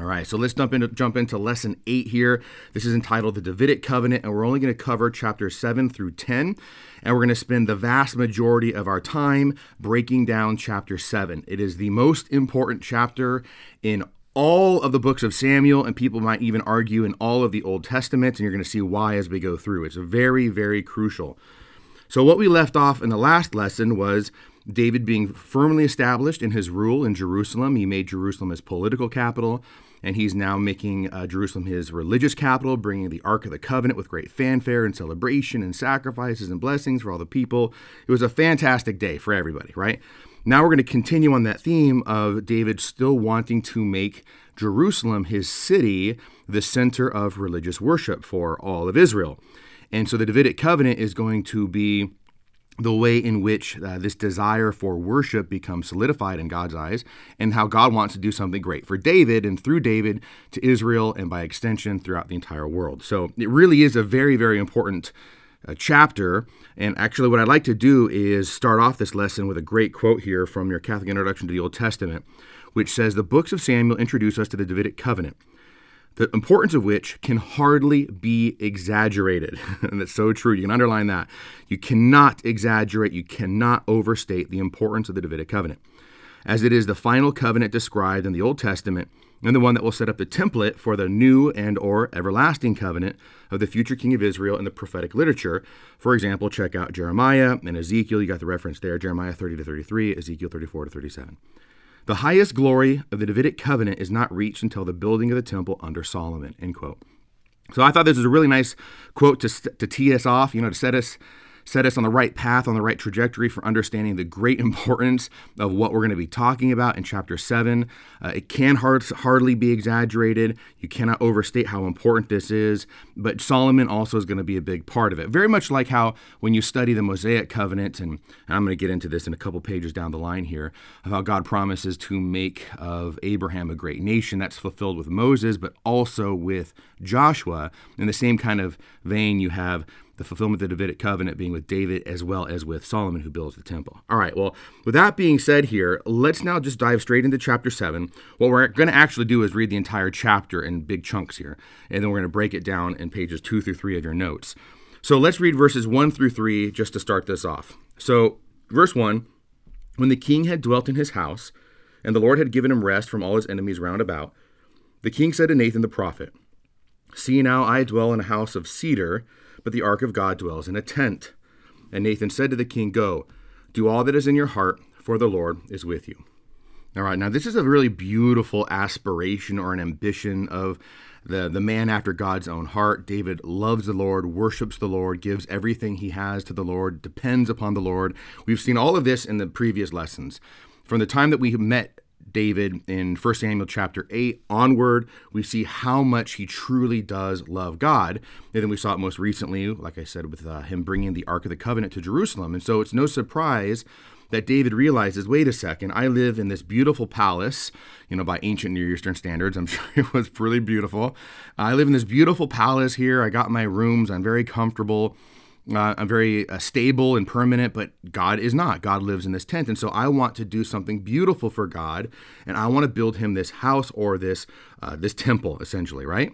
All right, so let's jump into jump into lesson eight here. This is entitled the Davidic Covenant, and we're only going to cover chapters seven through ten, and we're going to spend the vast majority of our time breaking down chapter seven. It is the most important chapter in all of the books of Samuel, and people might even argue in all of the Old Testament, and you're going to see why as we go through. It's very, very crucial. So, what we left off in the last lesson was David being firmly established in his rule in Jerusalem. He made Jerusalem his political capital, and he's now making uh, Jerusalem his religious capital, bringing the Ark of the Covenant with great fanfare and celebration and sacrifices and blessings for all the people. It was a fantastic day for everybody, right? Now we're going to continue on that theme of David still wanting to make Jerusalem, his city, the center of religious worship for all of Israel. And so the Davidic covenant is going to be the way in which uh, this desire for worship becomes solidified in God's eyes, and how God wants to do something great for David and through David to Israel, and by extension throughout the entire world. So it really is a very, very important uh, chapter. And actually, what I'd like to do is start off this lesson with a great quote here from your Catholic Introduction to the Old Testament, which says The books of Samuel introduce us to the Davidic covenant the importance of which can hardly be exaggerated. and that's so true. You can underline that. You cannot exaggerate, you cannot overstate the importance of the Davidic covenant, as it is the final covenant described in the Old Testament and the one that will set up the template for the new and or everlasting covenant of the future king of Israel in the prophetic literature. For example, check out Jeremiah and Ezekiel. You got the reference there, Jeremiah 30 to 33, Ezekiel 34 to 37. The highest glory of the Davidic covenant is not reached until the building of the temple under Solomon. End quote. So I thought this was a really nice quote to, to tee us off, you know, to set us set us on the right path, on the right trajectory for understanding the great importance of what we're going to be talking about in chapter 7. Uh, it can hard, hardly be exaggerated. You cannot overstate how important this is, but Solomon also is going to be a big part of it. Very much like how when you study the Mosaic covenant, and, and I'm going to get into this in a couple pages down the line here, of how God promises to make of Abraham a great nation. That's fulfilled with Moses, but also with Joshua. In the same kind of vein, you have the fulfillment of the Davidic covenant being with David as well as with Solomon, who builds the temple. All right, well, with that being said here, let's now just dive straight into chapter 7. What we're going to actually do is read the entire chapter in big chunks here, and then we're going to break it down in pages 2 through 3 of your notes. So let's read verses 1 through 3 just to start this off. So, verse 1 When the king had dwelt in his house, and the Lord had given him rest from all his enemies round about, the king said to Nathan the prophet, See now, I dwell in a house of cedar but the ark of God dwells in a tent. And Nathan said to the king, Go, do all that is in your heart, for the Lord is with you. All right, now this is a really beautiful aspiration or an ambition of the, the man after God's own heart. David loves the Lord, worships the Lord, gives everything he has to the Lord, depends upon the Lord. We've seen all of this in the previous lessons. From the time that we met David in 1 Samuel chapter 8 onward, we see how much he truly does love God. And then we saw it most recently, like I said, with uh, him bringing the Ark of the Covenant to Jerusalem. And so it's no surprise that David realizes wait a second, I live in this beautiful palace, you know, by ancient Near Eastern standards. I'm sure it was really beautiful. I live in this beautiful palace here. I got my rooms, I'm very comfortable. Uh, I'm very uh, stable and permanent, but God is not. God lives in this tent. And so I want to do something beautiful for God, and I want to build him this house or this, uh, this temple, essentially, right?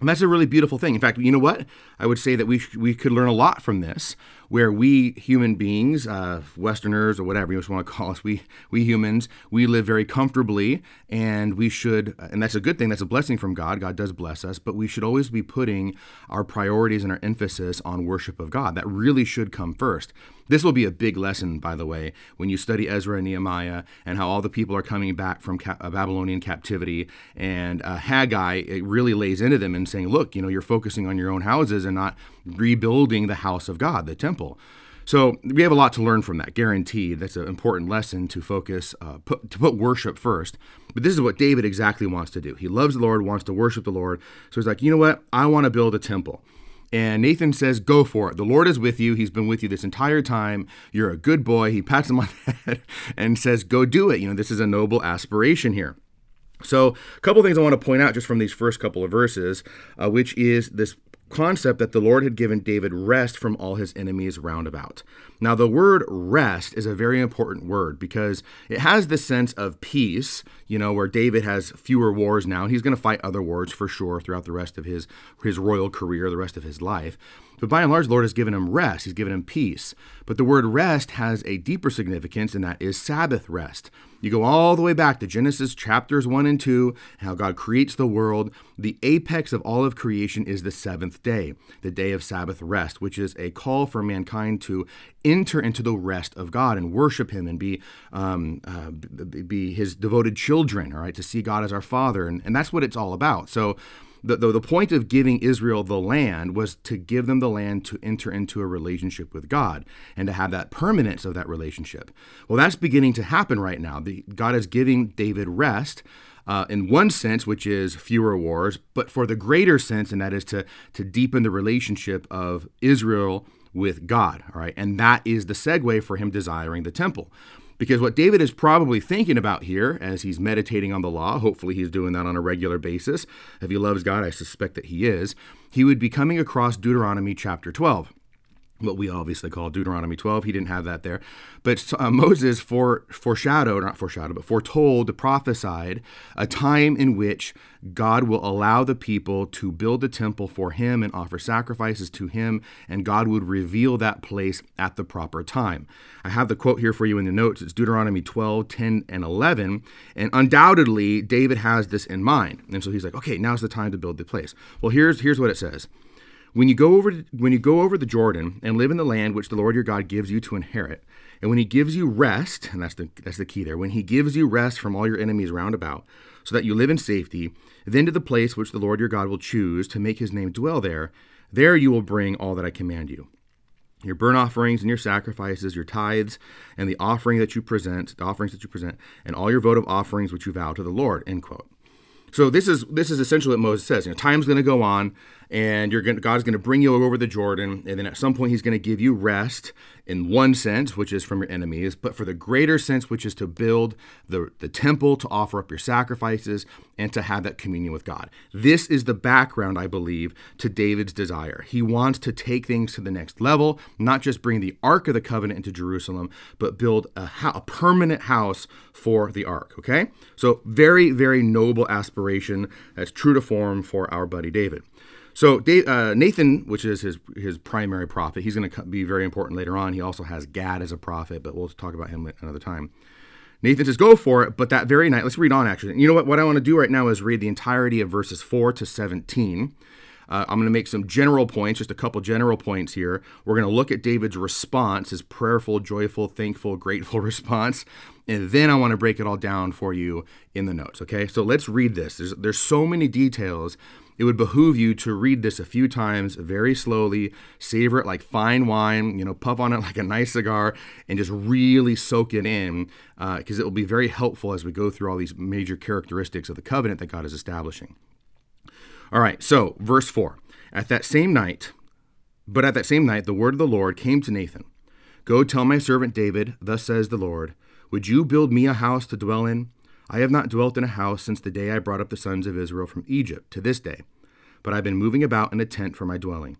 And that's a really beautiful thing. In fact, you know what? I would say that we, we could learn a lot from this, where we human beings, uh, Westerners or whatever you just want to call us, we, we humans, we live very comfortably and we should, and that's a good thing, that's a blessing from God. God does bless us, but we should always be putting our priorities and our emphasis on worship of God. That really should come first. This will be a big lesson, by the way, when you study Ezra and Nehemiah and how all the people are coming back from uh, Babylonian captivity. And uh, Haggai it really lays into them and saying, look, you know, you're focusing on your own houses and not rebuilding the house of God, the temple. So we have a lot to learn from that, guaranteed. That's an important lesson to focus, uh, put, to put worship first. But this is what David exactly wants to do. He loves the Lord, wants to worship the Lord. So he's like, you know what? I want to build a temple. And Nathan says, Go for it. The Lord is with you. He's been with you this entire time. You're a good boy. He pats him on the head and says, Go do it. You know, this is a noble aspiration here. So, a couple things I want to point out just from these first couple of verses, uh, which is this concept that the Lord had given David rest from all his enemies round about. Now, the word rest is a very important word because it has the sense of peace, you know, where David has fewer wars now. He's going to fight other wars for sure throughout the rest of his, his royal career, the rest of his life. But by and large, the Lord has given him rest, He's given him peace. But the word rest has a deeper significance, and that is Sabbath rest. You go all the way back to Genesis chapters 1 and 2, how God creates the world. The apex of all of creation is the seventh day, the day of Sabbath rest, which is a call for mankind to enter into the rest of God and worship Him and be um, uh, be His devoted children, all right, to see God as our Father. And, and that's what it's all about. So the, the, point of giving Israel the land was to give them the land to enter into a relationship with God and to have that permanence of that relationship. Well, that's beginning to happen right now. The, God is giving David rest. Uh, in one sense, which is fewer wars, but for the greater sense, and that is to to deepen the relationship of Israel with God. All right, and that is the segue for him desiring the temple. Because what David is probably thinking about here as he's meditating on the law, hopefully he's doing that on a regular basis. If he loves God, I suspect that he is. He would be coming across Deuteronomy chapter 12 what we obviously call Deuteronomy 12. He didn't have that there. But uh, Moses for, foreshadowed, not foreshadowed, but foretold, prophesied a time in which God will allow the people to build a temple for him and offer sacrifices to him, and God would reveal that place at the proper time. I have the quote here for you in the notes. It's Deuteronomy 12, 10, and 11. And undoubtedly, David has this in mind. And so he's like, okay, now's the time to build the place. Well, here's, here's what it says. When you go over when you go over the Jordan and live in the land which the Lord your God gives you to inherit, and when he gives you rest, and that's the that's the key there, when he gives you rest from all your enemies round about, so that you live in safety, then to the place which the Lord your God will choose to make his name dwell there, there you will bring all that I command you. Your burnt offerings and your sacrifices, your tithes, and the offering that you present, the offerings that you present, and all your votive offerings which you vow to the Lord. End quote. So this is this is essentially what Moses says. You know, time's going to go on and you're going God's going to bring you over the Jordan, and then at some point He's going to give you rest in one sense, which is from your enemies, but for the greater sense, which is to build the, the temple, to offer up your sacrifices, and to have that communion with God. This is the background, I believe, to David's desire. He wants to take things to the next level, not just bring the Ark of the Covenant into Jerusalem, but build a, a permanent house for the Ark. Okay? So, very, very noble aspiration that's true to form for our buddy David. So Dave, uh, Nathan, which is his his primary prophet, he's going to be very important later on. He also has Gad as a prophet, but we'll talk about him another time. Nathan says, "Go for it." But that very night, let's read on. Actually, you know what? What I want to do right now is read the entirety of verses four to seventeen. Uh, I'm going to make some general points, just a couple general points here. We're going to look at David's response, his prayerful, joyful, thankful, grateful response, and then I want to break it all down for you in the notes. Okay, so let's read this. There's there's so many details it would behoove you to read this a few times very slowly, savor it like fine wine, you know, puff on it like a nice cigar, and just really soak it in because uh, it will be very helpful as we go through all these major characteristics of the covenant that God is establishing. All right, so verse 4. At that same night, but at that same night, the word of the Lord came to Nathan Go tell my servant David, Thus says the Lord, Would you build me a house to dwell in? I have not dwelt in a house since the day I brought up the sons of Israel from Egypt to this day, but I've been moving about in a tent for my dwelling.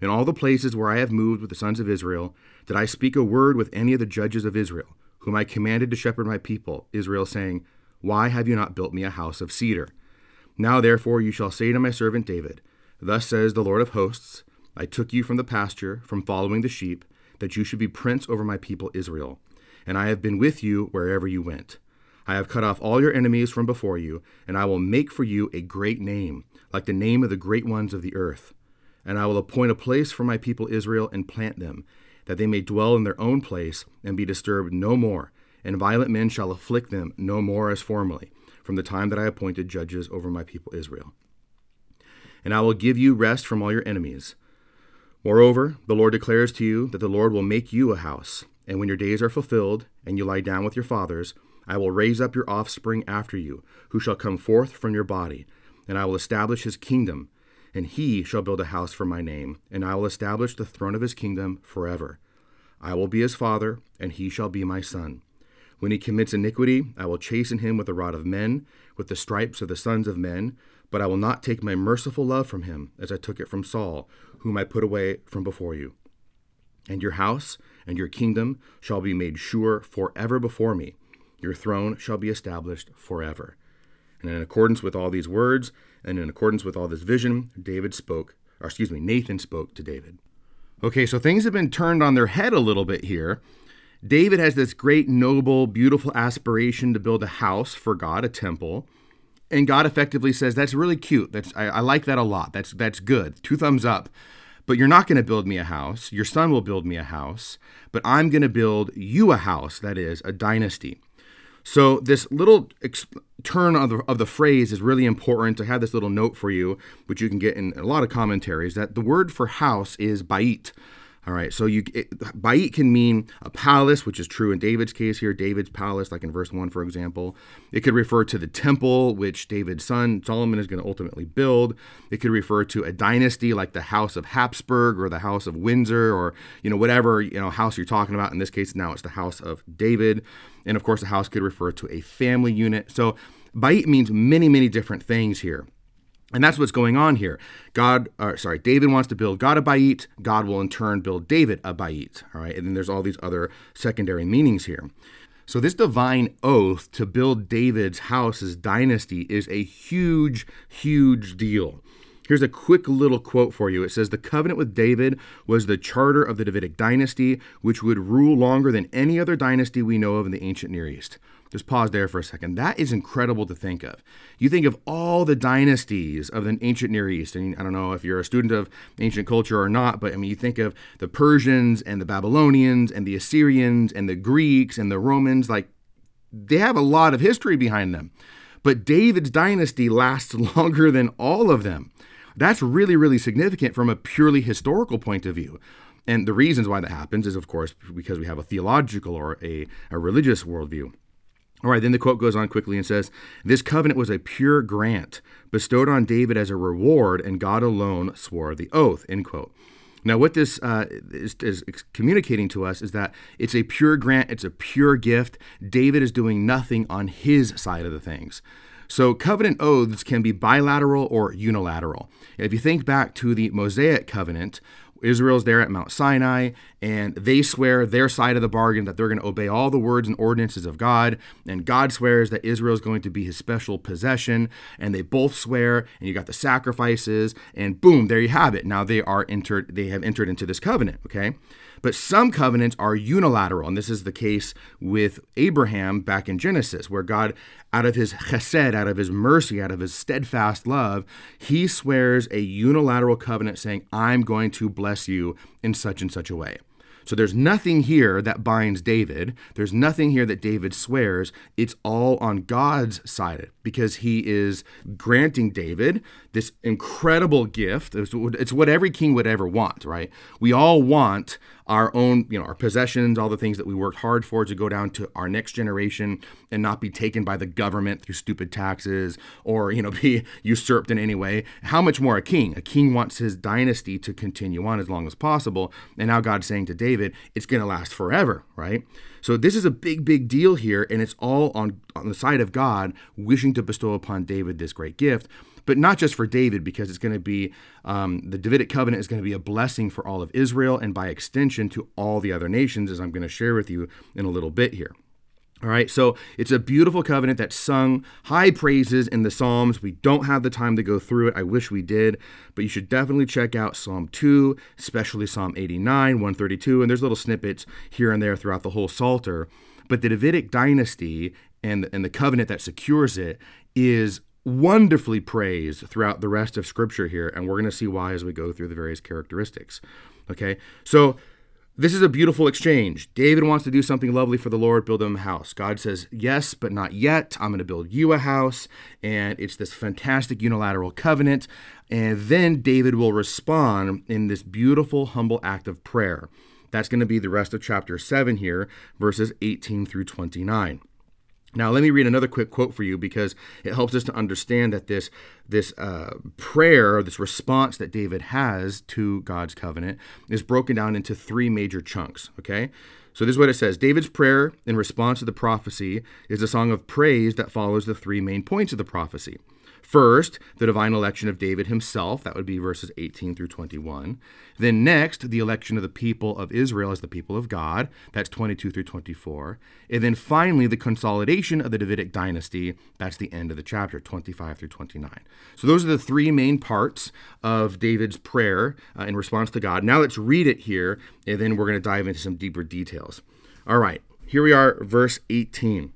In all the places where I have moved with the sons of Israel, did I speak a word with any of the judges of Israel, whom I commanded to shepherd my people, Israel, saying, Why have you not built me a house of cedar? Now therefore you shall say to my servant David, Thus says the Lord of hosts, I took you from the pasture, from following the sheep, that you should be prince over my people Israel. And I have been with you wherever you went. I have cut off all your enemies from before you, and I will make for you a great name, like the name of the great ones of the earth. And I will appoint a place for my people Israel and plant them, that they may dwell in their own place and be disturbed no more, and violent men shall afflict them no more as formerly, from the time that I appointed judges over my people Israel. And I will give you rest from all your enemies. Moreover, the Lord declares to you that the Lord will make you a house, and when your days are fulfilled, and you lie down with your fathers, I will raise up your offspring after you, who shall come forth from your body, and I will establish his kingdom, and he shall build a house for my name, and I will establish the throne of his kingdom forever. I will be his father, and he shall be my son. When he commits iniquity, I will chasten him with the rod of men, with the stripes of the sons of men. But I will not take my merciful love from him, as I took it from Saul, whom I put away from before you. And your house and your kingdom shall be made sure forever before me. Your throne shall be established forever. And in accordance with all these words, and in accordance with all this vision, David spoke, or excuse me, Nathan spoke to David. Okay, so things have been turned on their head a little bit here David has this great, noble, beautiful aspiration to build a house for God, a temple. And God effectively says, That's really cute. That's I, I like that a lot. That's that's good. Two thumbs up. But you're not going to build me a house. Your son will build me a house. But I'm going to build you a house, that is, a dynasty. So this little ex- turn of the, of the phrase is really important. I have this little note for you, which you can get in a lot of commentaries, that the word for house is bayit. All right, so you it, Bayit can mean a palace, which is true in David's case here, David's palace, like in verse 1, for example. It could refer to the temple, which David's son Solomon is going to ultimately build. It could refer to a dynasty like the House of Habsburg or the House of Windsor or, you know, whatever, you know, house you're talking about. In this case, now it's the House of David. And of course, the house could refer to a family unit. So Bayit means many, many different things here. And that's what's going on here. God, uh, sorry, David wants to build God a Bayit. God will in turn build David a Bayit. All right. And then there's all these other secondary meanings here. So, this divine oath to build David's house, his dynasty, is a huge, huge deal. Here's a quick little quote for you. It says, The covenant with David was the charter of the Davidic dynasty, which would rule longer than any other dynasty we know of in the ancient Near East. Just pause there for a second. That is incredible to think of. You think of all the dynasties of the ancient Near East, and I don't know if you're a student of ancient culture or not, but I mean, you think of the Persians and the Babylonians and the Assyrians and the Greeks and the Romans, like they have a lot of history behind them. But David's dynasty lasts longer than all of them. That's really, really significant from a purely historical point of view. And the reasons why that happens is, of course, because we have a theological or a, a religious worldview. All right, then the quote goes on quickly and says, This covenant was a pure grant bestowed on David as a reward, and God alone swore the oath. End quote. Now, what this uh, is, is, communicating to us is that it's a pure grant, it's a pure gift. David is doing nothing on his side of the things. So, covenant oaths can be bilateral or unilateral. If you think back to the Mosaic covenant, Israel's there at Mount Sinai, and they swear their side of the bargain that they're going to obey all the words and ordinances of God. And God swears that Israel is going to be his special possession. And they both swear, and you got the sacrifices, and boom, there you have it. Now they are entered, they have entered into this covenant, okay? But some covenants are unilateral, and this is the case with Abraham back in Genesis, where God, out of his chesed, out of his mercy, out of his steadfast love, he swears a unilateral covenant saying, I'm going to bless you in such and such a way. So there's nothing here that binds David. There's nothing here that David swears. It's all on God's side because he is granting David this incredible gift. It's what every king would ever want, right? We all want our own, you know, our possessions, all the things that we worked hard for to go down to our next generation and not be taken by the government through stupid taxes or, you know, be usurped in any way. How much more a king? A king wants his dynasty to continue on as long as possible. And now God's saying to David, it's going to last forever, right? So this is a big, big deal here, and it's all on, on the side of God wishing to bestow upon David this great gift but not just for David, because it's going to be um, the Davidic covenant is going to be a blessing for all of Israel and by extension to all the other nations, as I'm going to share with you in a little bit here. All right, so it's a beautiful covenant that's sung high praises in the Psalms. We don't have the time to go through it. I wish we did, but you should definitely check out Psalm 2, especially Psalm 89, 132, and there's little snippets here and there throughout the whole Psalter. But the Davidic dynasty and, and the covenant that secures it is wonderfully praised throughout the rest of Scripture here, and we're going to see why as we go through the various characteristics. Okay, so this is a beautiful exchange. David wants to do something lovely for the Lord, build him a house. God says, Yes, but not yet. I'm going to build you a house. And it's this fantastic unilateral covenant. And then David will respond in this beautiful, humble act of prayer. That's going to be the rest of chapter 7 here, verses 18 through 29. Now, let me read another quick quote for you because it helps us to understand that this, this uh, prayer, this response that David has to God's covenant, is broken down into three major chunks. Okay? So this is what it says David's prayer in response to the prophecy is a song of praise that follows the three main points of the prophecy. First, the divine election of David himself, that would be verses 18 through 21. Then, next, the election of the people of Israel as the people of God, that's 22 through 24. And then finally, the consolidation of the Davidic dynasty, that's the end of the chapter, 25 through 29. So, those are the three main parts of David's prayer uh, in response to God. Now, let's read it here, and then we're going to dive into some deeper details. All right, here we are, verse 18.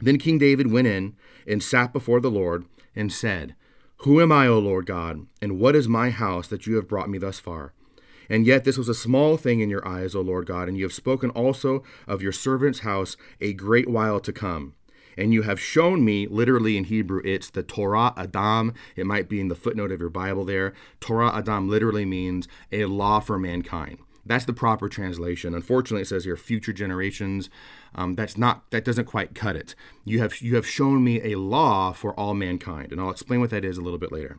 Then King David went in and sat before the Lord and said, Who am I, O Lord God, and what is my house that you have brought me thus far? And yet this was a small thing in your eyes, O Lord God, and you have spoken also of your servant's house a great while to come. And you have shown me, literally in Hebrew, it's the Torah Adam. It might be in the footnote of your Bible there. Torah Adam literally means a law for mankind. That's the proper translation. Unfortunately, it says here future generations. Um, that's not that doesn't quite cut it. You have you have shown me a law for all mankind, and I'll explain what that is a little bit later.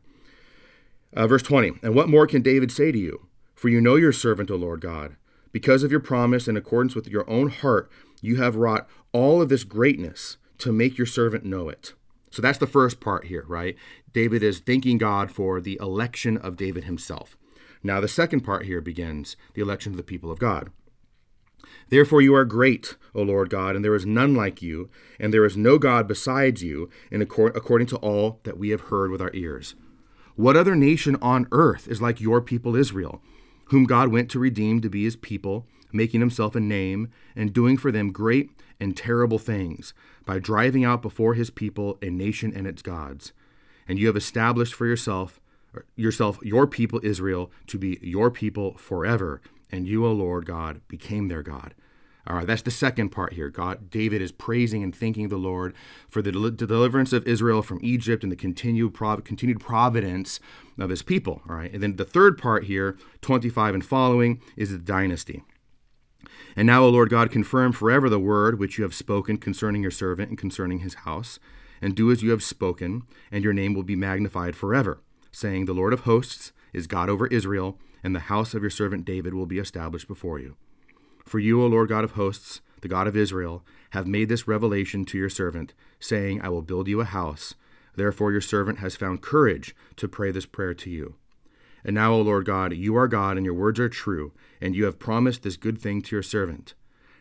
Uh, verse 20. And what more can David say to you? For you know your servant, O Lord God. Because of your promise, in accordance with your own heart, you have wrought all of this greatness to make your servant know it. So that's the first part here, right? David is thanking God for the election of David himself. Now, the second part here begins the election of the people of God. Therefore, you are great, O Lord God, and there is none like you, and there is no God besides you, in accord, according to all that we have heard with our ears. What other nation on earth is like your people Israel, whom God went to redeem to be his people, making himself a name, and doing for them great and terrible things, by driving out before his people a nation and its gods? And you have established for yourself yourself, your people Israel, to be your people forever. And you, O Lord God, became their God. All right, that's the second part here. God, David is praising and thanking the Lord for the, del- the deliverance of Israel from Egypt and the continued, prov- continued providence of his people. All right, and then the third part here, 25 and following, is the dynasty. And now, O Lord God, confirm forever the word which you have spoken concerning your servant and concerning his house, and do as you have spoken, and your name will be magnified forever saying, The Lord of hosts is God over Israel, and the house of your servant David will be established before you. For you, O Lord God of hosts, the God of Israel, have made this revelation to your servant, saying, I will build you a house. Therefore your servant has found courage to pray this prayer to you. And now, O Lord God, you are God, and your words are true, and you have promised this good thing to your servant.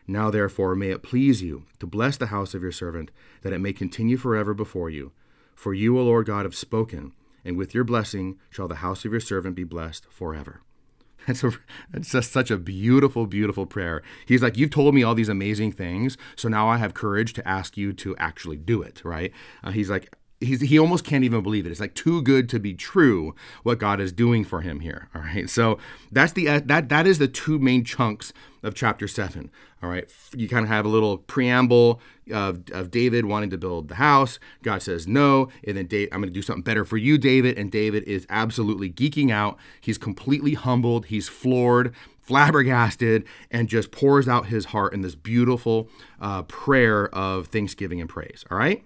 Now, therefore, may it please you to bless the house of your servant, that it may continue forever before you. For you, O Lord God, have spoken, and with your blessing shall the house of your servant be blessed forever. That's, a, that's just such a beautiful, beautiful prayer. He's like, You've told me all these amazing things, so now I have courage to ask you to actually do it, right? Uh, he's like, he's, he almost can't even believe it. It's like too good to be true what God is doing for him here. All right. So that's the uh, that that is the two main chunks of chapter seven. All right. You kind of have a little preamble of, of David wanting to build the house. God says no, and then Dave, I'm going to do something better for you, David. And David is absolutely geeking out. He's completely humbled. He's floored flabbergasted and just pours out his heart in this beautiful uh, prayer of thanksgiving and praise. All right?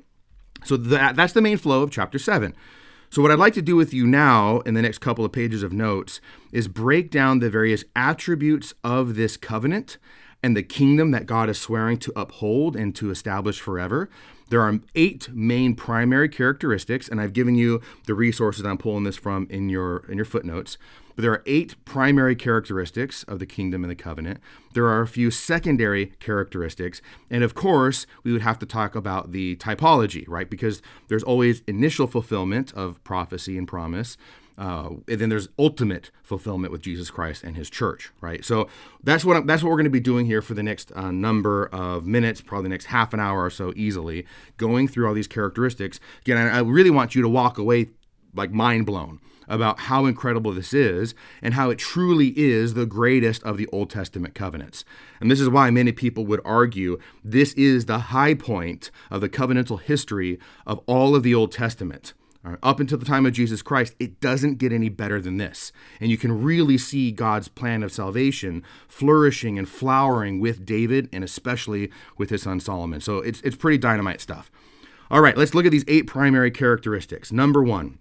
So that, that's the main flow of chapter 7. So, what I'd like to do with you now in the next couple of pages of notes is break down the various attributes of this covenant and the kingdom that God is swearing to uphold and to establish forever. There are eight main primary characteristics, and I've given you the resources I'm pulling this from in your in your footnotes. But there are eight primary characteristics of the kingdom and the covenant. There are a few secondary characteristics. And of course, we would have to talk about the typology, right? Because there's always initial fulfillment of prophecy and promise. Uh, and then there's ultimate fulfillment with Jesus Christ and His church, right? So that's what I'm, that's what we're going to be doing here for the next uh, number of minutes, probably the next half an hour or so, easily going through all these characteristics. Again, I really want you to walk away like mind blown about how incredible this is and how it truly is the greatest of the Old Testament covenants. And this is why many people would argue this is the high point of the covenantal history of all of the Old Testament. Right, up until the time of Jesus Christ, it doesn't get any better than this. And you can really see God's plan of salvation flourishing and flowering with David and especially with his son Solomon. So it's, it's pretty dynamite stuff. All right, let's look at these eight primary characteristics. Number one,